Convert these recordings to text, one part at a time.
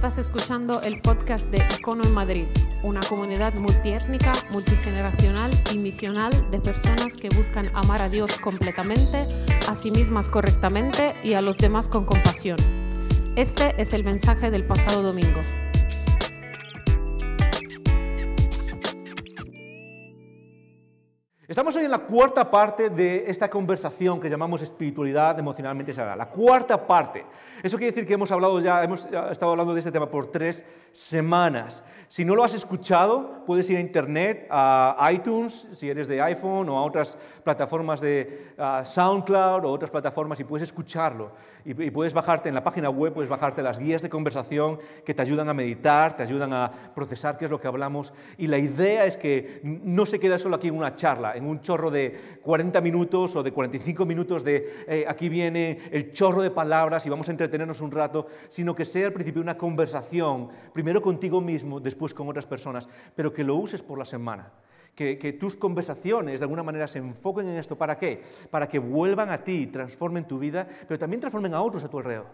Estás escuchando el podcast de Icono en Madrid, una comunidad multiétnica, multigeneracional y misional de personas que buscan amar a Dios completamente, a sí mismas correctamente y a los demás con compasión. Este es el mensaje del pasado domingo. Estamos hoy en la cuarta parte de esta conversación que llamamos espiritualidad emocionalmente sagrada. La cuarta parte. Eso quiere decir que hemos hablado ya, hemos estado hablando de este tema por tres semanas. Si no lo has escuchado, puedes ir a internet, a iTunes, si eres de iPhone, o a otras plataformas de SoundCloud o otras plataformas y puedes escucharlo. Y, puedes bajarte en la página web, puedes bajarte las guías de conversación que te ayudan a meditar, te ayudan a procesar qué es lo que hablamos. Y la idea es que no se queda solo aquí en una charla en un chorro de 40 minutos o de 45 minutos de eh, aquí viene el chorro de palabras y vamos a entretenernos un rato, sino que sea al principio una conversación, primero contigo mismo, después con otras personas, pero que lo uses por la semana. Que, tus conversaciones de alguna manera se enfoquen en esto. ¿Para qué? Para que vuelvan a ti, transformen tu vida, pero también transformen a otros a tu alrededor.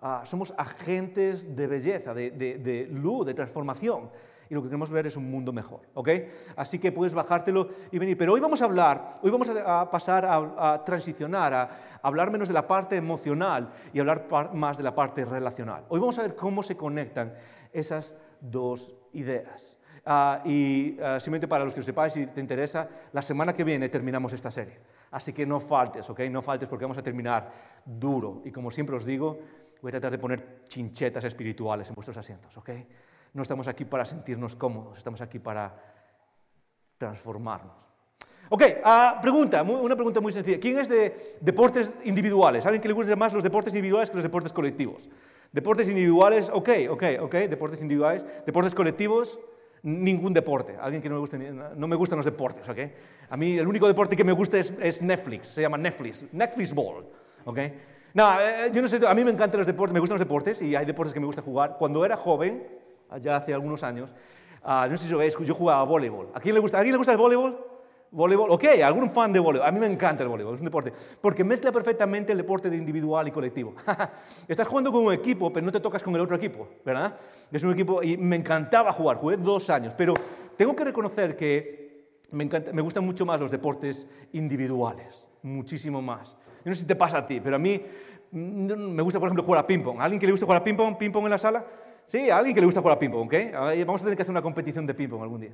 Ah, somos agentes de belleza, de, de luz, de transformación y lo que queremos ver es un mundo mejor, ¿ok? Así que puedes bajártelo y venir. Pero hoy vamos a hablar, hoy vamos a, pasar a, transicionar, a, hablar menos de la parte emocional y hablar más de la parte relacional. Hoy vamos a ver cómo se conectan esas dos ideas. Ah, y ah, simplemente para los que lo sepáis, si te interesa, la semana que viene terminamos esta serie. Así que no faltes, ¿ok? No faltes porque vamos a terminar duro. Y como siempre os digo, voy a tratar de poner chinchetas espirituales en vuestros asientos, ¿ok? No estamos aquí para sentirnos cómodos, estamos aquí para transformarnos. Ok, uh, pregunta, una pregunta muy sencilla. ¿Quién es de deportes individuales? ¿Alguien que le guste más los deportes individuales que los deportes colectivos? Deportes individuales, ok, ok, ok, deportes individuales. Deportes colectivos, ningún deporte. Alguien que no me guste, no me gustan los deportes, ok. A mí el único deporte que me gusta es, es Netflix, se llama Netflix, Netflix Ball, ok. No, eh, yo no sé, a mí me encantan los deportes, me gustan los deportes y hay deportes que me gusta jugar. Cuando era joven, allá hace algunos años, uh, no sé si lo veis, yo jugaba a voleibol. ¿A quién le gusta, ¿a quién le gusta el voleibol? Voleibol, ok, algún fan de voleibol. A mí me encanta el voleibol, es un deporte, porque mezcla perfectamente el deporte de individual y colectivo. Estás jugando con un equipo, pero no te tocas con el otro equipo, ¿verdad? Es un equipo, y me encantaba jugar, jugué dos años, pero tengo que reconocer que me, encanta, me gustan mucho más los deportes individuales, muchísimo más. Yo no sé si te pasa a ti, pero a mí mm, me gusta, por ejemplo, jugar a ping-pong. ¿Alguien que le gusta jugar a ping-pong, ping-pong en la sala? Sí, a alguien que le gusta jugar a ping-pong, ¿ok? Vamos a tener que hacer una competición de ping-pong algún día.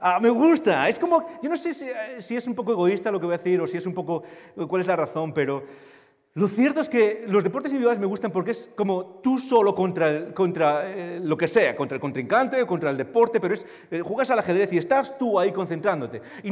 Ah, me gusta, es como, yo no sé eh, si, es un poco egoísta lo que voy a decir o si es un poco, cuál es la razón, pero lo cierto es que los deportes individuales me gustan porque es como tú solo contra, contra eh, lo que sea, contra el contrincante o contra el deporte, pero es, eh, juegas al ajedrez y estás tú ahí concentrándote. Y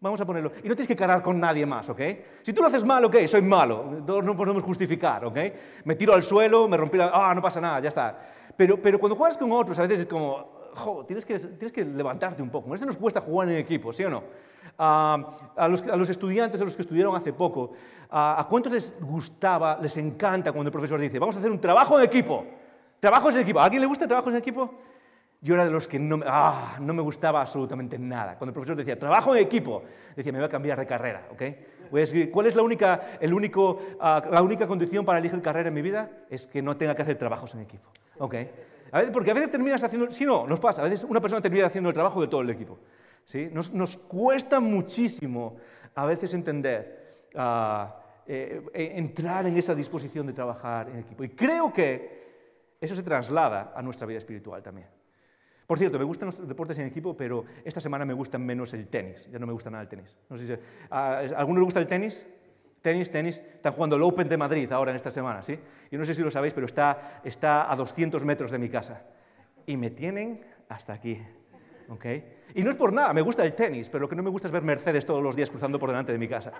vamos a ponerlo, y no tienes que cargar con nadie más, ¿ok? Si tú lo haces mal, ok, soy malo, no podemos justificar, ¿ok? Me tiro al suelo, me rompí la... Ah, no pasa nada, ya está. Pero, pero cuando juegas con otros, a veces es como, jo, tienes, que, tienes que levantarte un poco. A veces nos cuesta jugar en equipo, ¿sí o no? a, los, a, los, estudiantes, a los que estudiaron hace poco, ¿a cuántos les gustaba, les encanta cuando el profesor dice, vamos a hacer un trabajo en equipo? Trabajos en equipo. ¿A alguien le gusta trabajos en equipo? Yo era de los que no, ah, no me gustaba absolutamente nada. Cuando el profesor decía, trabajo en equipo, decía, me voy a cambiar de carrera, ¿ok? Voy a escribir, ¿cuál es la única, el único, uh, la única condición para elegir carrera en mi vida? Es que no tenga que hacer trabajos en equipo. Okay. A veces, porque a veces terminas haciendo, si no, nos pasa, a veces una persona termina haciendo el trabajo de todo el equipo. ¿sí? Nos, nos cuesta muchísimo a veces entender, uh, eh, entrar en esa disposición de trabajar en equipo. Y creo que eso se traslada a nuestra vida espiritual también. Por cierto, me gustan los deportes en equipo, pero esta semana me gusta menos el tenis. Ya no me gusta nada el tenis. No sé si, ¿A alguno le gusta el tenis? Tenis, tenis. Están jugando el Open de Madrid ahora en esta semana, ¿sí? Y no sé si lo sabéis, pero está, está a 200 metros de mi casa. Y me tienen hasta aquí. ¿ok? Y no es por nada, me gusta el tenis, pero lo que no me gusta es ver Mercedes todos los días cruzando por delante de mi casa.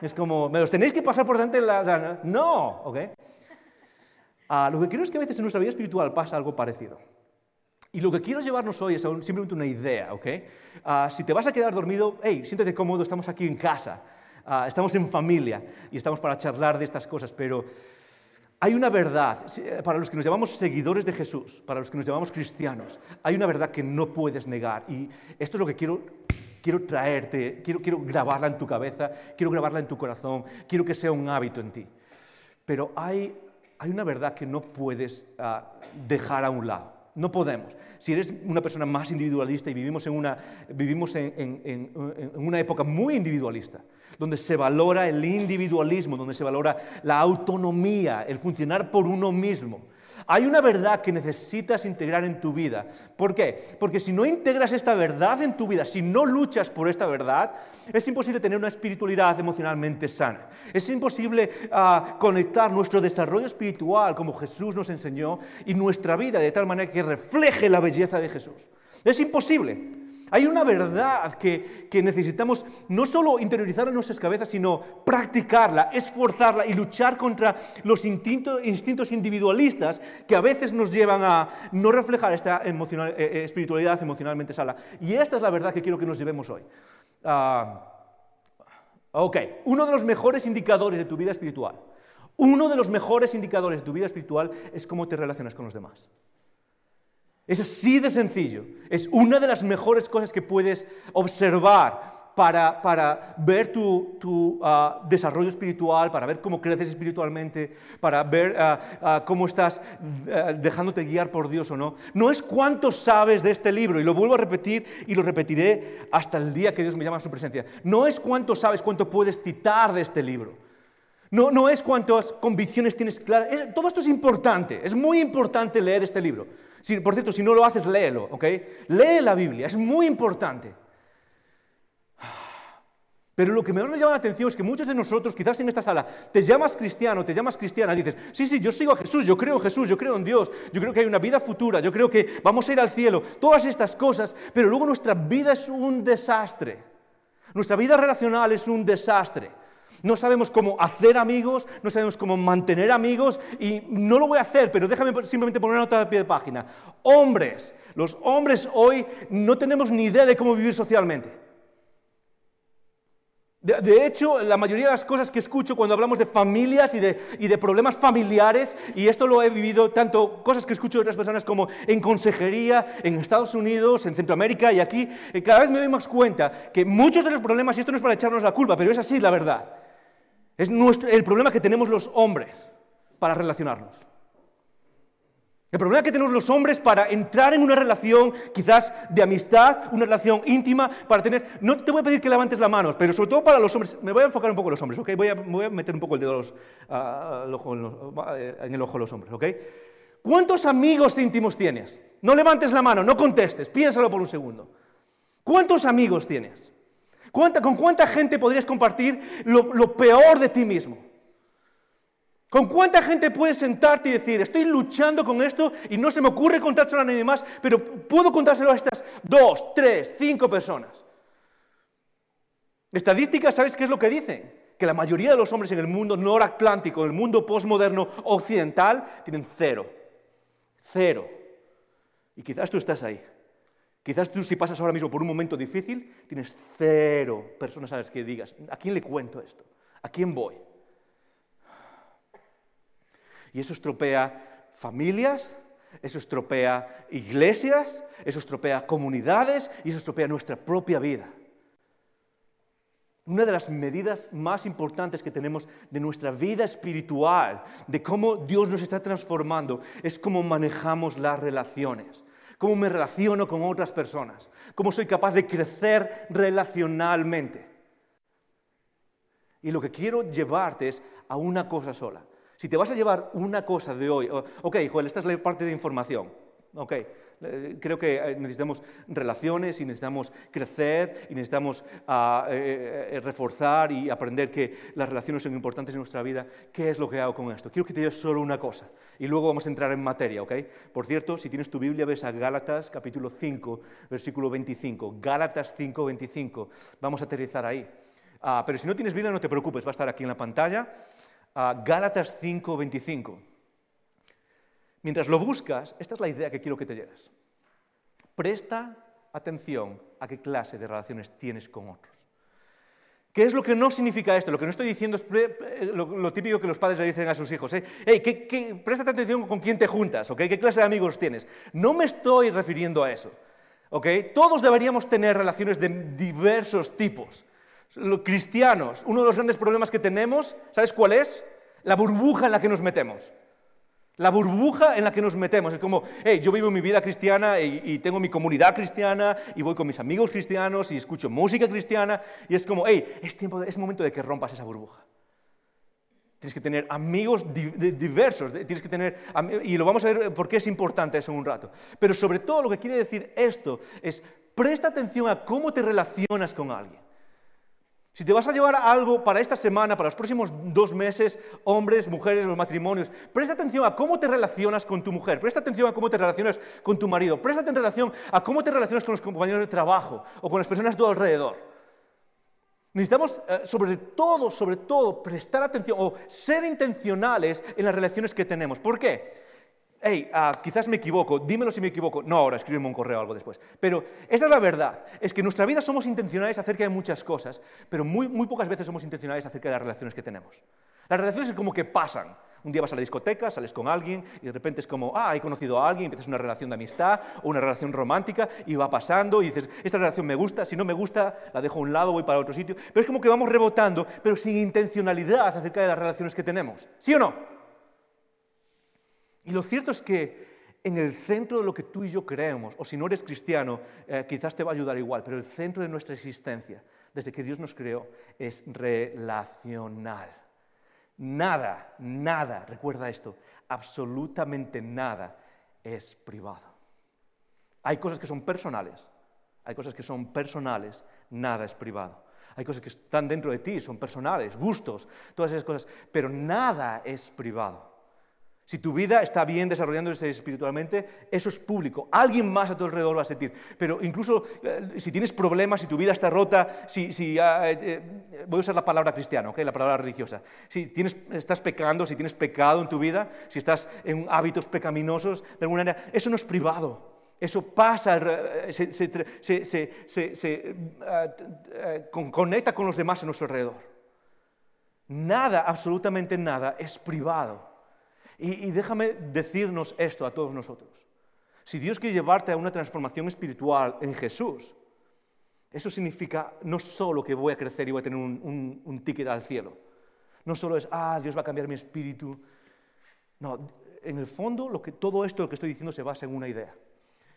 Es como, ¿me los tenéis que pasar por delante de la...? No, ¿ok? Ah, lo que quiero es que a veces en nuestra vida espiritual pasa algo parecido. Y lo que quiero llevarnos hoy es simplemente una idea, ¿ok? Ah, si te vas a quedar dormido, hey, siéntate cómodo, estamos aquí en casa, ah, estamos en familia y estamos para charlar de estas cosas, pero hay una verdad, eh, para los que nos llamamos seguidores de Jesús, para los que nos llamamos cristianos, hay una verdad que no puedes negar y esto es lo que quiero quiero traerte, quiero, quiero grabarla en tu cabeza, quiero grabarla en tu corazón, quiero que sea un hábito en ti. Pero hay hay una verdad que no puedes ah, dejar a un lado. No podemos. Si eres una persona más individualista y vivimos en una, vivimos en, una época muy individualista, donde se valora el individualismo, donde se valora la autonomía, el funcionar por uno mismo, hay una verdad que necesitas integrar en tu vida. ¿Por qué? Porque si no integras esta verdad en tu vida, si no luchas por esta verdad, es imposible tener una espiritualidad emocionalmente sana. Es imposible ah, conectar nuestro desarrollo espiritual como Jesús nos enseñó y nuestra vida de tal manera que refleje la belleza de Jesús. Es imposible. Hay una verdad que, necesitamos no solo interiorizar en nuestras cabezas, sino practicarla, esforzarla y luchar contra los instintos, individualistas que a veces nos llevan a no reflejar esta eh, eh, espiritualidad emocionalmente sana. Y esta es la verdad que quiero que nos llevemos hoy. Ah, ok, uno de los mejores indicadores de tu vida espiritual, uno de los mejores indicadores de tu vida espiritual es cómo te relacionas con los demás. Es así de sencillo. Es una de las mejores cosas que puedes observar para, ver tu, ah, desarrollo espiritual, para ver cómo creces espiritualmente, para ver ah, ah, cómo estás dejándote guiar por Dios o no. No es cuánto sabes de este libro, y lo vuelvo a repetir y lo repetiré hasta el día que Dios me llama a su presencia. No es cuánto sabes, cuánto puedes citar de este libro. No, no es cuántas convicciones tienes claras. todo esto es importante, es muy importante leer este libro por cierto, si no lo haces, léelo, ¿ok? Lee la Biblia, es muy importante. Pero lo que más me llama la atención es que muchos de nosotros, quizás en esta sala, te llamas cristiano, te llamas cristiana, dices, sí, sí, yo sigo a Jesús, yo creo en Jesús, yo creo en Dios, yo creo que hay una vida futura, yo creo que vamos a ir al cielo, todas estas cosas, pero luego nuestra vida es un desastre. Nuestra vida relacional es un desastre no sabemos cómo hacer amigos, no sabemos cómo mantener amigos y no lo voy a hacer, pero déjame simplemente poner una nota de pie de página. Hombres, los hombres hoy no tenemos ni idea de cómo vivir socialmente. De, hecho, la mayoría de las cosas que escucho cuando hablamos de familias y de, y de, problemas familiares, y esto lo he vivido tanto cosas que escucho de otras personas como en consejería, en Estados Unidos, en Centroamérica y aquí, eh, cada vez me doy más cuenta que muchos de los problemas, y esto no es para echarnos la culpa, pero es así la verdad, es el problema que tenemos los hombres para relacionarnos. El problema que tenemos los hombres para entrar en una relación quizás de amistad, una relación íntima, para tener... No te voy a pedir que levantes la mano, pero sobre todo para los hombres, me voy a enfocar un poco en los hombres, ¿ok? Voy a, meter un poco el dedo en, el ojo de los hombres, ¿ok? ¿Cuántos amigos íntimos tienes? No levantes la mano, no contestes, piénsalo por un segundo. ¿Cuántos amigos tienes? ¿Con cuánta gente podrías compartir lo, peor de ti mismo? ¿Con cuánta gente puedes sentarte y decir, estoy luchando con esto y no se me ocurre contárselo a nadie más, pero puedo contárselo a estas dos, tres, cinco personas? Estadísticas, ¿sabes qué es lo que dicen? Que la mayoría de los hombres en el mundo noratlántico, en el mundo postmoderno occidental, tienen cero. Cero. Y quizás tú estás ahí. Quizás tú si pasas ahora mismo por un momento difícil, tienes cero personas a las que digas, ¿a quién le cuento esto? ¿A quién voy? Y eso estropea familias, eso estropea iglesias, eso estropea comunidades y eso estropea nuestra propia vida. Una de las medidas más importantes que tenemos de nuestra vida espiritual, de cómo Dios nos está transformando, es cómo manejamos las relaciones cómo me relaciono con otras personas, cómo soy capaz de crecer relacionalmente. Y lo que quiero llevarte es a una cosa sola. Si te vas a llevar una cosa de hoy, ok, Joel, esta es la parte de información, ok, creo que eh, necesitamos relaciones y necesitamos crecer y necesitamos ah, eh, reforzar y aprender que las relaciones son importantes en nuestra vida. ¿Qué es lo que hago con esto? Quiero que te digas solo una cosa y luego vamos a entrar en materia, ¿ok? Por cierto, si tienes tu Biblia, ves a Gálatas capítulo 5, versículo 25. Gálatas 5, 25. Vamos a aterrizar ahí. Ah, pero si no tienes Biblia, no te preocupes, va a estar aquí en la pantalla. Ah, Gálatas 5, 25. Mientras lo buscas, esta es la idea que quiero que te lleves. Presta atención a qué clase de relaciones tienes con otros. ¿Qué es lo que no significa esto? Lo que no estoy diciendo es lo, típico que los padres le dicen a sus hijos. ¿eh? Hey, presta atención con quién te juntas, ¿qué clase de amigos tienes? No me estoy refiriendo a eso. Todos deberíamos tener relaciones de diversos tipos. Los cristianos, uno de los grandes problemas que tenemos, ¿sabes cuál es? La burbuja en la que nos metemos. La burbuja en la que nos metemos es como, hey, yo vivo mi vida cristiana y, tengo mi comunidad cristiana y voy con mis amigos cristianos y escucho música cristiana y es como, hey, es, tiempo es momento de que rompas esa burbuja. Tienes que tener amigos diversos, tienes que tener, y lo vamos a ver por qué es importante eso en un rato. Pero sobre todo lo que quiere decir esto es, presta atención a cómo te relacionas con alguien. Si te vas a llevar algo para esta semana, para los próximos dos meses, hombres, mujeres, matrimonios, presta atención a cómo te relacionas con tu mujer, presta atención a cómo te relacionas con tu marido, presta atención a cómo te relacionas con los compañeros de trabajo o con las personas de tu alrededor. Necesitamos, eh, sobre todo, sobre todo, prestar atención o ser intencionales en las relaciones que tenemos. ¿Por qué? Hey, ah, quizás me equivoco, dímelo si me equivoco. No ahora, escríbeme un correo o algo después. Pero esta es la verdad, es que en nuestra vida somos intencionales acerca de muchas cosas, pero muy, muy pocas veces somos intencionales acerca de las relaciones que tenemos. Las relaciones es como que pasan. Un día vas a la discoteca, sales con alguien y de repente es como, ah, he conocido a alguien, empiezas una relación de amistad o una relación romántica y va pasando y dices, esta relación me gusta, si no me gusta, la dejo a un lado, voy para otro sitio. Pero es como que vamos rebotando, pero sin intencionalidad acerca de las relaciones que tenemos. ¿Sí o no? Y lo cierto es que en el centro de lo que tú y yo creemos, o si no eres cristiano, eh, quizás te va a ayudar igual, pero el centro de nuestra existencia, desde que Dios nos creó, es relacional. Nada, nada, recuerda esto, absolutamente nada es privado. Hay cosas que son personales, hay cosas que son personales, nada es privado. Hay cosas que están dentro de ti, son personales, gustos, todas esas cosas, pero nada es privado. Si tu vida está bien desarrollándose espiritualmente, eso es público. Alguien más a tu alrededor va a sentir. Pero incluso eh, si tienes problemas, si tu vida está rota, si, ah, eh, eh, voy a usar la palabra cristiana, la palabra religiosa. Si tienes, estás pecando, si tienes pecado en tu vida, si estás en hábitos pecaminosos, de alguna manera, eso no es privado. Eso pasa, se, conecta con los demás a nuestro alrededor. Nada, absolutamente nada, es privado. Y, déjame decirnos esto a todos nosotros. Si Dios quiere llevarte a una transformación espiritual en Jesús, eso significa no solo que voy a crecer y voy a tener un, ticket al cielo. No solo es, ah, Dios va a cambiar mi espíritu. No, en el fondo todo esto que estoy diciendo se basa en una idea.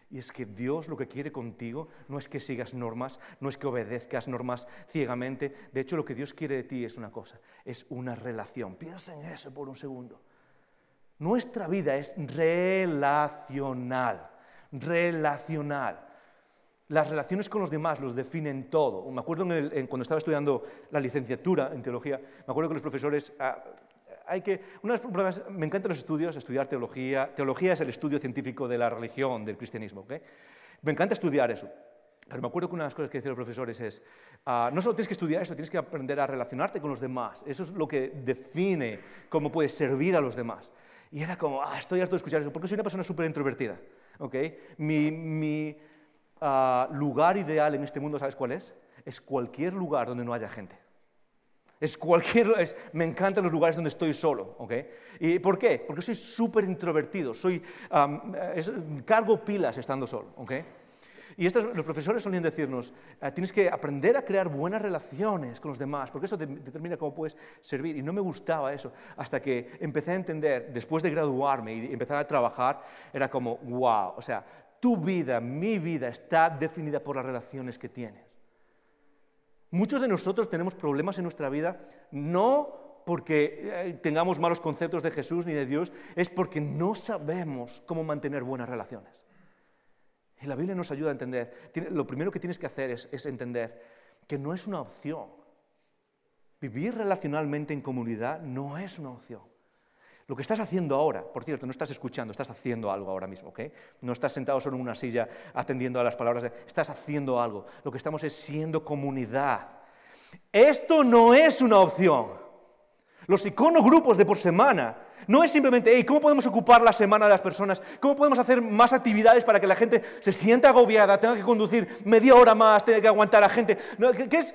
Y es que Dios lo que quiere contigo no es que sigas normas, no es que obedezcas normas ciegamente. De hecho, lo que Dios quiere de ti es una cosa, es una relación. Piensa en eso por un segundo. Nuestra vida es relacional, relacional. Las relaciones con los demás los definen todo. Me acuerdo cuando estaba estudiando la licenciatura en teología, me acuerdo que los profesores... Ah, hay que, me encantan los estudios, estudiar teología. Teología es el estudio científico de la religión, del cristianismo. Me encanta estudiar eso. Pero me acuerdo que una de las cosas que decían los profesores es, ah, no solo tienes que estudiar eso, tienes que aprender a relacionarte con los demás. Eso es lo que define cómo puedes servir a los demás. Y era como, ah, estoy harto de escuchar eso, porque soy una persona súper introvertida. ¿okay? Mi, ah, lugar ideal en este mundo, ¿sabes cuál es? Es cualquier lugar donde no haya gente. Es cualquier, me encantan los lugares donde estoy solo. ¿okay? ¿Y por qué? Porque soy súper introvertido, soy, cargo pilas estando solo. ¿okay? Y los profesores solían decirnos, ah, tienes que aprender a crear buenas relaciones con los demás, porque eso determina cómo puedes servir. Y no me gustaba eso, hasta que empecé a entender, después de graduarme y empezar a trabajar, era como, wow, o sea, tu vida, mi vida está definida por las relaciones que tienes. Muchos de nosotros tenemos problemas en nuestra vida, no porque eh, tengamos malos conceptos de Jesús ni de Dios, es porque no sabemos cómo mantener buenas relaciones. Y la Biblia nos ayuda a entender. Lo primero que tienes que hacer es, entender que no es una opción. Vivir relacionalmente en comunidad no es una opción. Lo que estás haciendo ahora, por cierto, no estás escuchando, estás haciendo algo ahora mismo, ¿ok? No estás sentado solo en una silla atendiendo a las palabras, estás haciendo algo. Lo que estamos es siendo comunidad. Esto no es una opción. Los iconogrupos de por semana no es simplemente, ¿cómo podemos ocupar la semana de las personas? ¿Cómo podemos hacer más actividades para que la gente se sienta agobiada, tenga que conducir media hora más, tenga que aguantar a gente? ¿qué, es,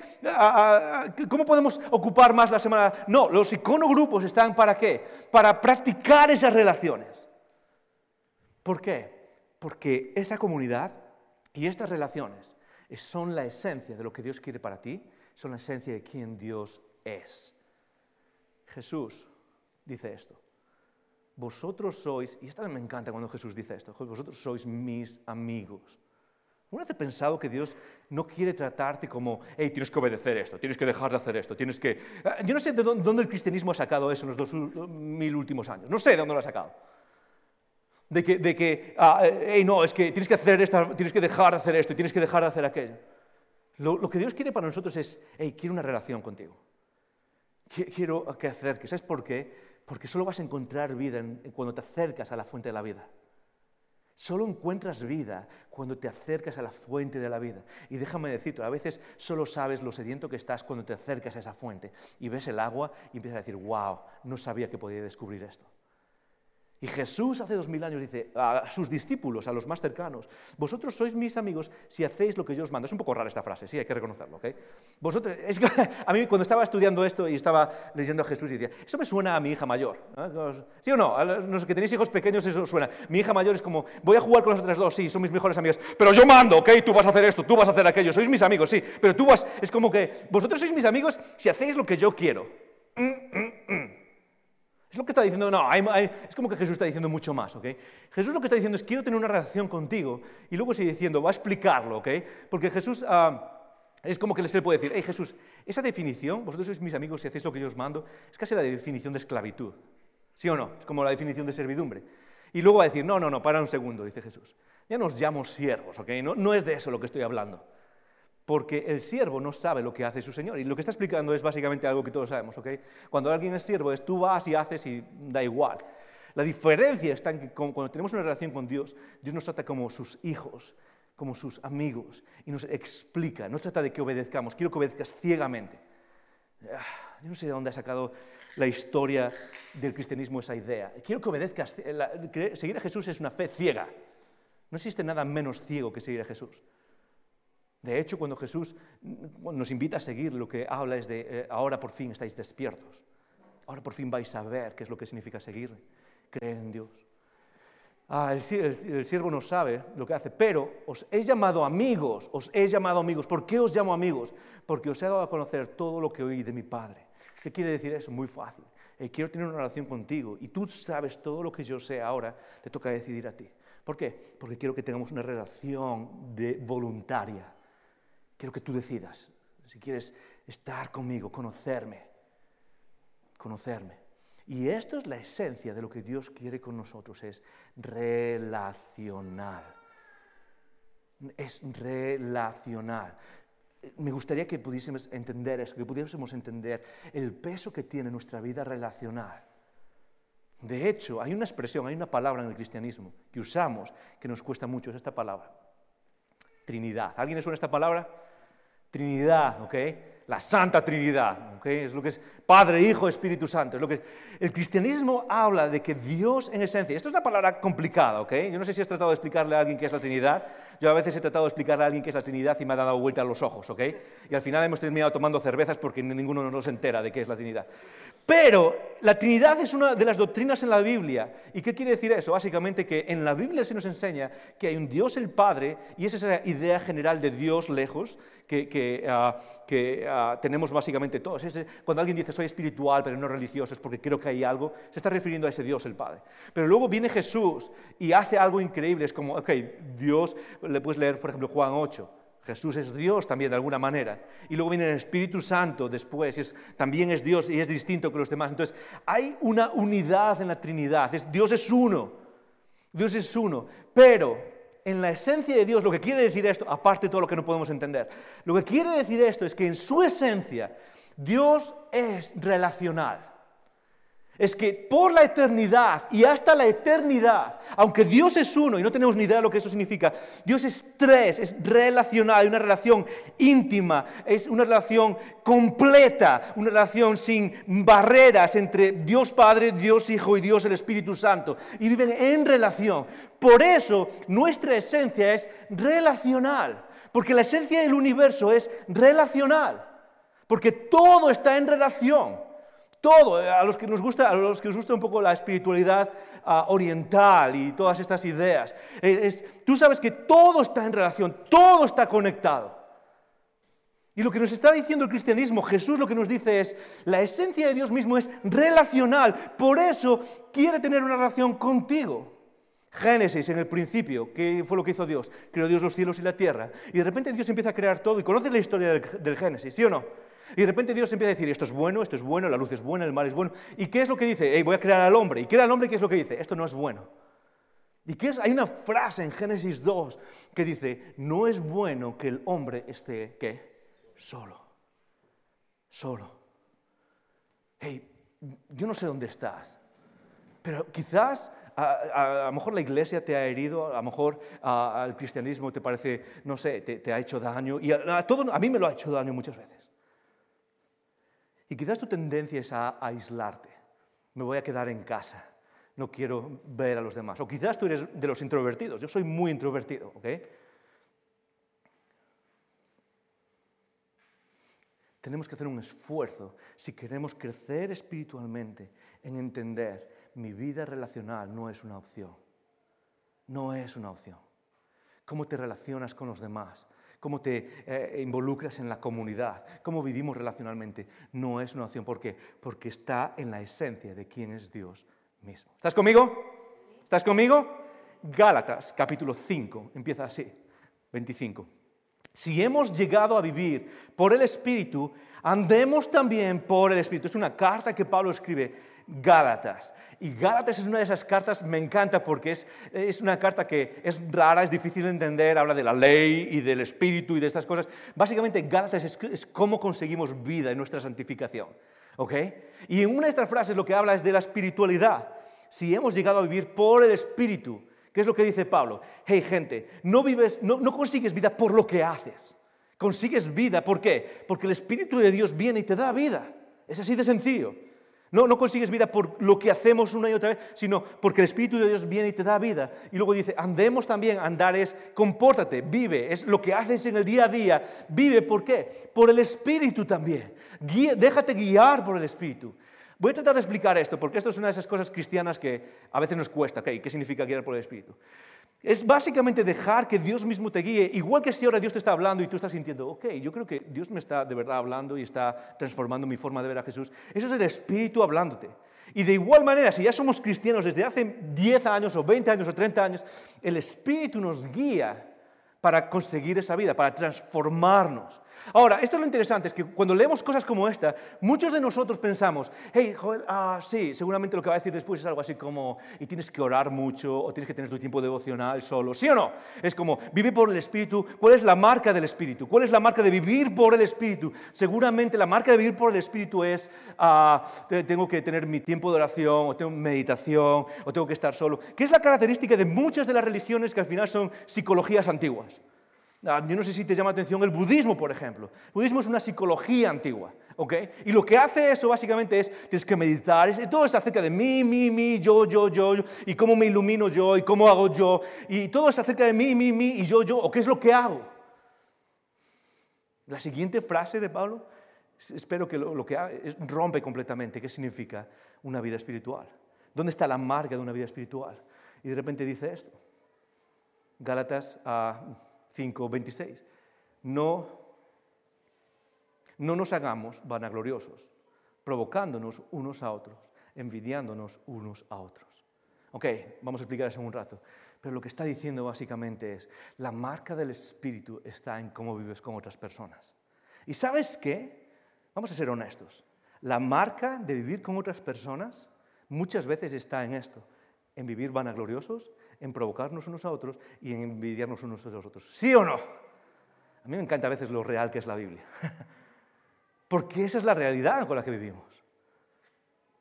¿Cómo podemos ocupar más la semana? No, los iconogrupos están para qué? Para practicar esas relaciones. ¿Por qué? Porque esta comunidad y estas relaciones son la esencia de lo que Dios quiere para ti, son la esencia de quién Dios es. Jesús dice esto. vosotros sois, y esta me encanta cuando Jesús dice esto, vosotros sois mis amigos. ¿Alguna vez pensado que Dios no quiere tratarte como, hey, tienes que obedecer esto, tienes que dejar de hacer esto, tienes que... Ah, yo no sé de dónde el cristianismo ha sacado eso en los dos mil últimos años, no sé de dónde lo ha sacado. De que, de que ah, hey, no, es que tienes que hacer esto, tienes que dejar de hacer esto, tienes que dejar de hacer aquello. Lo, lo que Dios quiere para nosotros es, hey, quiero una relación contigo. Quiero que acerques. ¿Sabes por qué? Porque solo vas a encontrar vida cuando te acercas a la fuente de la vida. Solo encuentras vida cuando te acercas a la fuente de la vida. Y déjame decirte, a veces solo sabes lo sediento que estás cuando te acercas a esa fuente y ves el agua y empiezas a decir, wow, no sabía que podía descubrir esto. Y Jesús hace dos mil años dice a sus discípulos, a los más cercanos, vosotros sois mis amigos si hacéis lo que yo os mando. Es un poco rara esta frase, sí, hay que reconocerlo. ¿ok? Vosotros, a mí cuando estaba estudiando esto y estaba leyendo a Jesús y decía, eso me suena a mi hija mayor. ¿Sí o no? A los que tenéis hijos pequeños eso suena. Mi hija mayor es como, voy a jugar con las otras dos, sí, son mis mejores amigas, pero yo mando, ¿ok? Tú vas a hacer esto, tú vas a hacer aquello, sois mis amigos, sí, pero tú vas, es como que vosotros sois mis amigos si hacéis lo que yo quiero. Mm, mm, mm. Es lo que está diciendo, no, es como que Jesús está diciendo mucho más, ¿ok? Jesús lo que está diciendo es, quiero tener una relación contigo, y luego sigue diciendo, va a explicarlo, ¿ok? Porque Jesús ah, es como que les puede decir, hey Jesús, esa definición, vosotros sois mis amigos si hacéis lo que yo os mando, es casi la definición de esclavitud, ¿sí o no? Es como la definición de servidumbre. Y luego va a decir, no, no, no, para un segundo, dice Jesús. Ya nos llamo siervos, ¿ok? No, no es de eso lo que estoy hablando porque el siervo no sabe lo que hace su señor. Y lo que está explicando es básicamente algo que todos sabemos. ¿ok? Cuando alguien es siervo, es tú vas y haces y da igual. La diferencia está en que cuando tenemos una relación con Dios, Dios nos trata como sus hijos, como sus amigos, y nos explica, no trata de que obedezcamos, quiero que obedezcas ciegamente. Ah, yo no sé de dónde ha sacado la historia del cristianismo esa idea. Quiero que obedezcas. Seguir a Jesús es una fe ciega. No existe nada menos ciego que seguir a Jesús. De hecho, cuando Jesús nos invita a seguir, lo que habla es de, eh, ahora por fin estáis despiertos. Ahora por fin vais a ver qué es lo que significa seguir, creer en Dios. Ah, el, siervo no sabe lo que hace, pero os he llamado amigos, os he llamado amigos. ¿Por qué os llamo amigos? Porque os he dado a conocer todo lo que oí de mi Padre. ¿Qué quiere decir eso? Muy fácil. Eh, quiero tener una relación contigo y tú sabes todo lo que yo sé ahora, te toca decidir a ti. ¿Por qué? Porque quiero que tengamos una relación de voluntaria quiero que tú decidas si quieres estar conmigo, conocerme, conocerme. Y esto es la esencia de lo que Dios quiere con nosotros, es relacional. Es relacional. Me gustaría que pudiésemos entender eso, que pudiésemos entender el peso que tiene nuestra vida relacional. De hecho, hay una expresión, hay una palabra en el cristianismo que usamos que nos cuesta mucho, es esta palabra. Trinidad. ¿Alguien le suena esta palabra? Trinidad, ¿ok? La Santa Trinidad, ¿ok? Es lo que es Padre, Hijo, Espíritu Santo. Es lo que El cristianismo habla de que Dios en esencia, esto es una palabra complicada, ¿ok? Yo no sé si has tratado de explicarle a alguien qué es la Trinidad. Yo a veces he tratado de explicarle a alguien qué es la Trinidad y me ha dado vuelta a los ojos, ¿ok? Y al final hemos terminado tomando cervezas porque ninguno nos entera de qué es la Trinidad. Pero la Trinidad es una de las doctrinas en la Biblia. ¿Y qué quiere decir eso? Básicamente que en la Biblia se nos enseña que hay un Dios el Padre, y es esa idea general de Dios lejos que, ah, ah, tenemos básicamente todos. cuando alguien dice soy espiritual pero no religioso es porque creo que hay algo, se está refiriendo a ese Dios el Padre. Pero luego viene Jesús y hace algo increíble, es como, ok, Dios, le puedes leer por ejemplo Juan 8. Jesús es Dios también de alguna manera. Y luego viene el Espíritu Santo después, y también es Dios y es distinto que los demás. Entonces, hay una unidad en la Trinidad. Dios es uno. Dios es uno. Pero en la esencia de Dios, lo que quiere decir esto, aparte de todo lo que no podemos entender, lo que quiere decir esto es que en su esencia Dios es relacional es que por la eternidad y hasta la eternidad, aunque Dios es uno y no tenemos ni idea de lo que eso significa, Dios es tres, es relacional, una relación íntima, es una relación completa, una relación sin barreras entre Dios Padre, Dios Hijo y Dios el Espíritu Santo. Y viven en relación. Por eso nuestra esencia es relacional, porque la esencia del universo es relacional, porque todo está en relación. Todo, eh, a los que nos gusta, a los que nos gusta un poco la espiritualidad ah, oriental y todas estas ideas, tú sabes que todo está en relación, todo está conectado. Y lo que nos está diciendo el cristianismo, Jesús lo que nos dice es, la esencia de Dios mismo es relacional, por eso quiere tener una relación contigo. Génesis, en el principio, ¿qué fue lo que hizo Dios? Creó Dios los cielos y la tierra. Y de repente Dios empieza a crear todo. Y conoces la historia del, Génesis, ¿sí o no? Y de repente Dios empieza a decir, esto es bueno, esto es bueno, la luz es buena, el mar es bueno. ¿Y qué es lo que dice? voy a crear al hombre. ¿Y crea al hombre qué es lo que dice? Esto no es bueno. ¿Y qué? Hay una frase en Génesis 2 que dice, no es bueno que el hombre esté, ¿qué? Solo. Solo. Hey, yo no sé dónde estás, pero quizás a, lo mejor la iglesia te ha herido, a lo mejor al cristianismo te parece, no sé, te, ha hecho daño, y a mí me lo ha hecho daño muchas veces. Y quizás tu tendencia es a aislarte. Me voy a quedar en casa, no quiero ver a los demás. O quizás tú eres de los introvertidos, yo soy muy introvertido, ¿ok? Tenemos que hacer un esfuerzo si queremos crecer espiritualmente en entender mi vida relacional no es una opción. No es una opción. Cómo te relacionas con los demás, cómo te eh, involucras en la comunidad, cómo vivimos relacionalmente, no es una opción. ¿Por qué? Porque está en la esencia de quién es Dios mismo. ¿Estás conmigo? ¿Estás conmigo? Gálatas capítulo 5, empieza así, 25. Si hemos llegado a vivir por el Espíritu, andemos también por el Espíritu. Es una carta que Pablo escribe Gálatas. Y Gálatas es una de esas cartas, me encanta porque es, es, una carta que es rara, es difícil de entender, habla de la ley y del espíritu y de estas cosas. Básicamente Gálatas es, cómo conseguimos vida en nuestra santificación. ¿ok? Y en una de estas frases lo que habla es de la espiritualidad. Si hemos llegado a vivir por el espíritu, ¿qué es lo que dice Pablo? Hey gente, no, vives, no, no consigues vida por lo que haces. Consigues vida, ¿por qué? Porque el Espíritu de Dios viene y te da vida. Es así de sencillo. No, consigues vida por lo que hacemos una y otra vez, sino porque el Espíritu de Dios viene y te da vida. Y luego dice, andemos también, andar es, compórtate, vive, es lo que haces en el día a día. Vive, ¿por qué? Por el Espíritu también. déjate guiar por el Espíritu. Voy a tratar de explicar esto, porque esto es una de esas cosas cristianas que a veces nos cuesta. ¿Qué significa guiar por el Espíritu? Es básicamente dejar que Dios mismo te guíe, igual que si ahora Dios te está hablando y tú estás sintiendo, ok, yo creo que Dios me está de verdad hablando y está transformando mi forma de ver a Jesús. Eso es el Espíritu hablándote. Y de igual manera, si ya somos cristianos desde hace 10 años o 20 años o 30 años, el Espíritu nos guía para conseguir esa vida, para transformarnos. Ahora, esto es lo interesante, es que cuando leemos cosas como esta, muchos de nosotros pensamos, hey, Joel, ah, sí, seguramente lo que va a decir después es algo así como, y tienes que orar mucho, o tienes que tener tu tiempo devocional solo, ¿sí o no? Es como, vive por el Espíritu, ¿cuál es la marca del Espíritu? ¿Cuál es la marca de vivir por el Espíritu? Seguramente la marca de vivir por el Espíritu es, ah, tengo que tener mi tiempo de oración, o tengo meditación, o tengo que estar solo, que es la característica de muchas de las religiones que al final son psicologías antiguas. Ah, yo no sé si te llama la atención el budismo, por ejemplo. El budismo es una psicología antigua, ¿ok? Y lo que hace eso básicamente es, tienes que meditar, es, todo es acerca de mí, mí, mí, yo, yo, yo, y cómo me ilumino yo, y cómo hago yo, y todo es acerca de mí, mí, mí, y yo, yo, o qué es lo que hago. La siguiente frase de Pablo, espero que lo, que haga, rompe completamente qué significa una vida espiritual. ¿Dónde está la marca de una vida espiritual? Y de repente dice esto. Gálatas a... 5.26. No, no nos hagamos vanagloriosos, provocándonos unos a otros, envidiándonos unos a otros. Ok, vamos a explicar eso en un rato. Pero lo que está diciendo básicamente es, la marca del Espíritu está en cómo vives con otras personas. ¿Y sabes qué? Vamos a ser honestos. La marca de vivir con otras personas muchas veces está en esto, en vivir vanagloriosos, en provocarnos unos a otros y en envidiarnos unos a los otros. ¿Sí o no? A mí me encanta a veces lo real que es la Biblia. Porque esa es la realidad con la que vivimos.